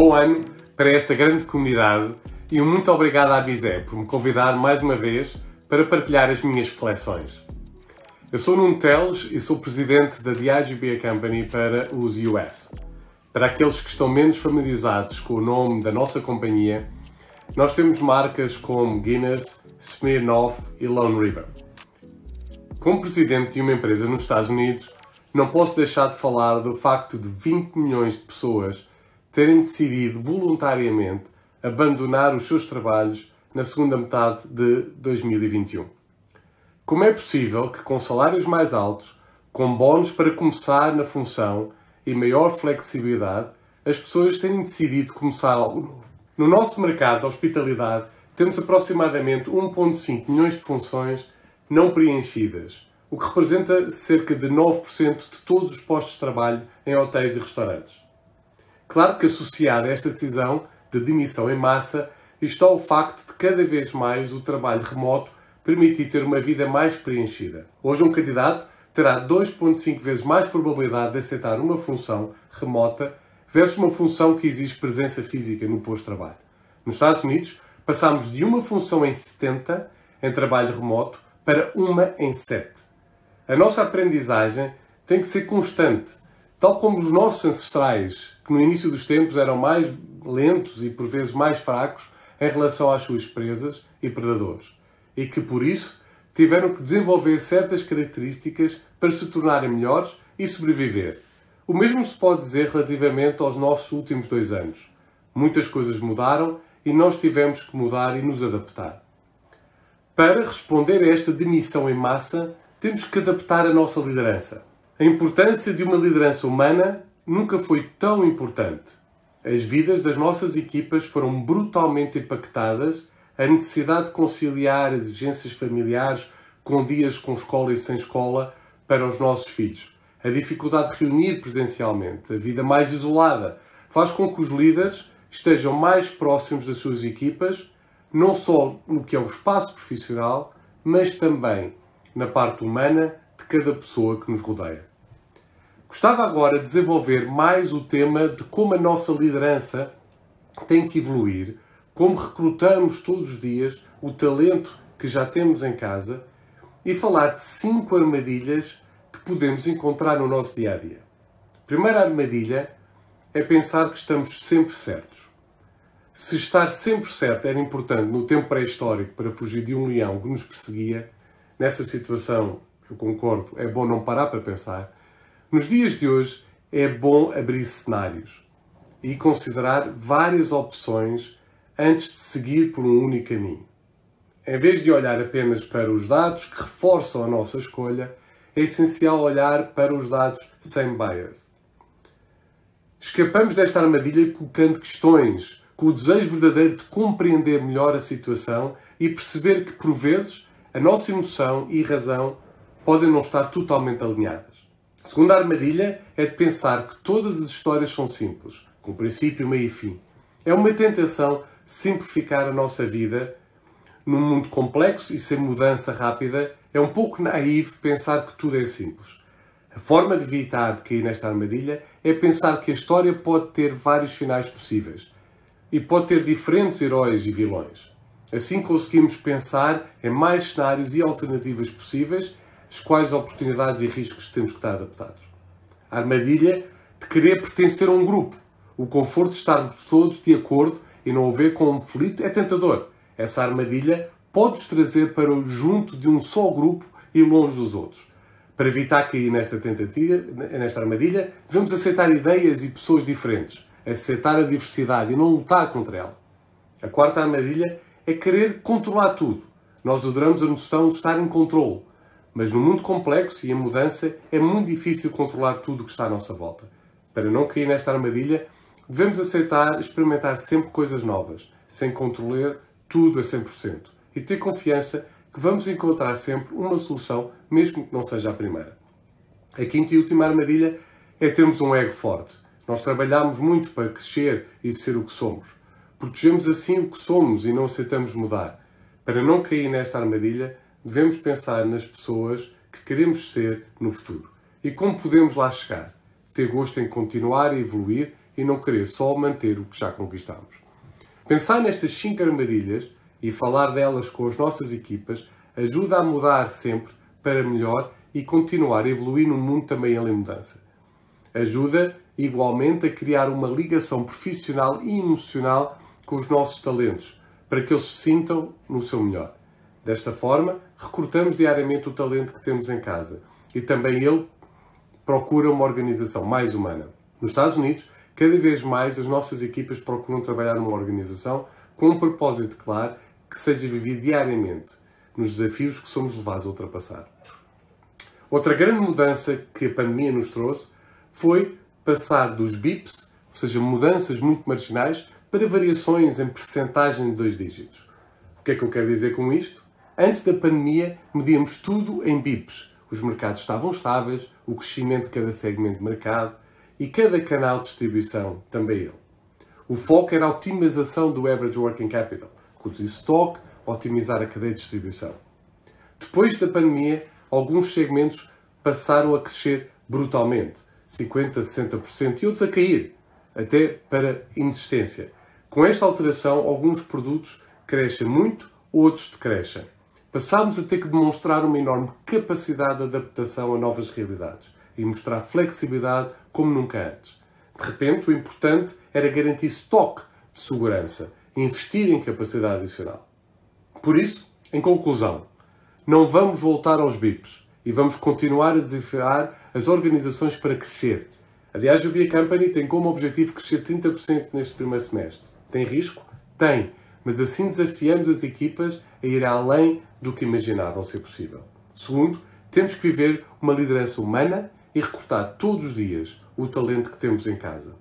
Bom ano para esta grande comunidade e muito obrigado à Bizé por me convidar mais uma vez para partilhar as minhas reflexões. Eu sou Nuno Teles e sou presidente da Diageo Company para os US. Para aqueles que estão menos familiarizados com o nome da nossa companhia, nós temos marcas como Guinness, Smirnoff e Lone River. Como presidente de uma empresa nos Estados Unidos, não posso deixar de falar do facto de 20 milhões de pessoas terem decidido voluntariamente abandonar os seus trabalhos na segunda metade de 2021. Como é possível que, com salários mais altos, com bónus para começar na função e maior flexibilidade, as pessoas tenham decidido começar algo novo? No nosso mercado de hospitalidade, temos aproximadamente 1,5 milhões de funções não preenchidas, o que representa cerca de 9% de todos os postos de trabalho em hotéis e restaurantes. Claro que associado a esta decisão de demissão em massa está o facto de cada vez mais o trabalho remoto permitir ter uma vida mais preenchida. Hoje, um candidato terá 2,5 vezes mais probabilidade de aceitar uma função remota versus uma função que exige presença física no posto de trabalho. Nos Estados Unidos, passamos de uma função em 70 em trabalho remoto para uma em 7. A nossa aprendizagem tem que ser constante, tal como os nossos ancestrais, que no início dos tempos eram mais lentos e por vezes mais fracos em relação às suas presas e predadores e que, por isso, tiveram que desenvolver certas características para se tornarem melhores e sobreviver. O mesmo se pode dizer relativamente aos nossos últimos dois anos. Muitas coisas mudaram e nós tivemos que mudar e nos adaptar. Para responder a esta demissão em massa, temos que adaptar a nossa liderança. A importância de uma liderança humana nunca foi tão importante. As vidas das nossas equipas foram brutalmente impactadas a necessidade de conciliar exigências familiares com dias com escola e sem escola para os nossos filhos, a dificuldade de reunir presencialmente, a vida mais isolada, faz com que os líderes estejam mais próximos das suas equipas, não só no que é o espaço profissional, mas também na parte humana cada pessoa que nos rodeia. Gostava agora de desenvolver mais o tema de como a nossa liderança tem que evoluir como recrutamos todos os dias o talento que já temos em casa e falar de cinco armadilhas que podemos encontrar no nosso dia a dia. Primeira armadilha é pensar que estamos sempre certos. Se estar sempre certo era importante no tempo pré-histórico para fugir de um leão que nos perseguia, nessa situação, eu concordo, é bom não parar para pensar. Nos dias de hoje, é bom abrir cenários e considerar várias opções antes de seguir por um único caminho. Em vez de olhar apenas para os dados que reforçam a nossa escolha, é essencial olhar para os dados sem bias. Escapamos desta armadilha colocando questões, com o desejo verdadeiro de compreender melhor a situação e perceber que, por vezes, a nossa emoção e razão podem não estar totalmente alinhadas. A segunda armadilha é de pensar que todas as histórias são simples, com princípio, meio e fim. É uma tentação simplificar a nossa vida num mundo complexo e sem mudança rápida, é um pouco naivo pensar que tudo é simples. A forma de evitar de cair nesta armadilha é pensar que a história pode ter vários finais possíveis e pode ter diferentes heróis e vilões. Assim conseguimos pensar em mais cenários e alternativas possíveis, as quais oportunidades e riscos temos que estar adaptados. A armadilha de querer pertencer a um grupo, o conforto de estarmos todos de acordo e não o ver conflito é tentador. Essa armadilha pode-nos trazer para o junto de um só grupo e longe dos outros. Para evitar cair nesta tentativa, nesta armadilha, devemos aceitar ideias e pessoas diferentes, aceitar a diversidade e não lutar contra ela. A quarta armadilha é querer controlar tudo. Nós adoramos a noção de estar em controle, mas no mundo complexo e em mudança é muito difícil controlar tudo o que está à nossa volta. Para não cair nesta armadilha, Devemos aceitar experimentar sempre coisas novas, sem controlar tudo a 100%, e ter confiança que vamos encontrar sempre uma solução, mesmo que não seja a primeira. A quinta e última armadilha é termos um ego forte. Nós trabalhamos muito para crescer e ser o que somos. Protegemos assim o que somos e não aceitamos mudar. Para não cair nesta armadilha, devemos pensar nas pessoas que queremos ser no futuro e como podemos lá chegar. Ter gosto em continuar a evoluir e não querer só manter o que já conquistamos. Pensar nestas cinco armadilhas e falar delas com as nossas equipas ajuda a mudar sempre para melhor e continuar a evoluir num mundo também em mudança. Ajuda igualmente a criar uma ligação profissional e emocional com os nossos talentos, para que eles se sintam no seu melhor. Desta forma, recrutamos diariamente o talento que temos em casa e também ele procura uma organização mais humana. Nos Estados Unidos, cada vez mais as nossas equipas procuram trabalhar numa organização com um propósito claro que seja vivido diariamente nos desafios que somos levados a ultrapassar. Outra grande mudança que a pandemia nos trouxe foi passar dos BIPs, ou seja, mudanças muito marginais, para variações em percentagem de dois dígitos. O que é que eu quero dizer com isto? Antes da pandemia, medíamos tudo em BIPs. Os mercados estavam estáveis, o crescimento de cada segmento de mercado e cada canal de distribuição também ele. O foco era a otimização do average working capital, reduzir stock, otimizar a cadeia de distribuição. Depois da pandemia, alguns segmentos passaram a crescer brutalmente, 50%, 60%, e outros a cair, até para inexistência. Com esta alteração, alguns produtos crescem muito, outros decrescem. Passámos a ter que demonstrar uma enorme capacidade de adaptação a novas realidades e mostrar flexibilidade como nunca antes. De repente, o importante era garantir estoque de segurança e investir em capacidade adicional. Por isso, em conclusão, não vamos voltar aos BIPs e vamos continuar a desafiar as organizações para crescer. Aliás, a Bia Company tem como objetivo crescer 30% neste primeiro semestre. Tem risco? Tem, mas assim desafiamos as equipas a ir além do que imaginavam ser possível. Segundo, temos que viver uma liderança humana e recrutar todos os dias o talento que temos em casa.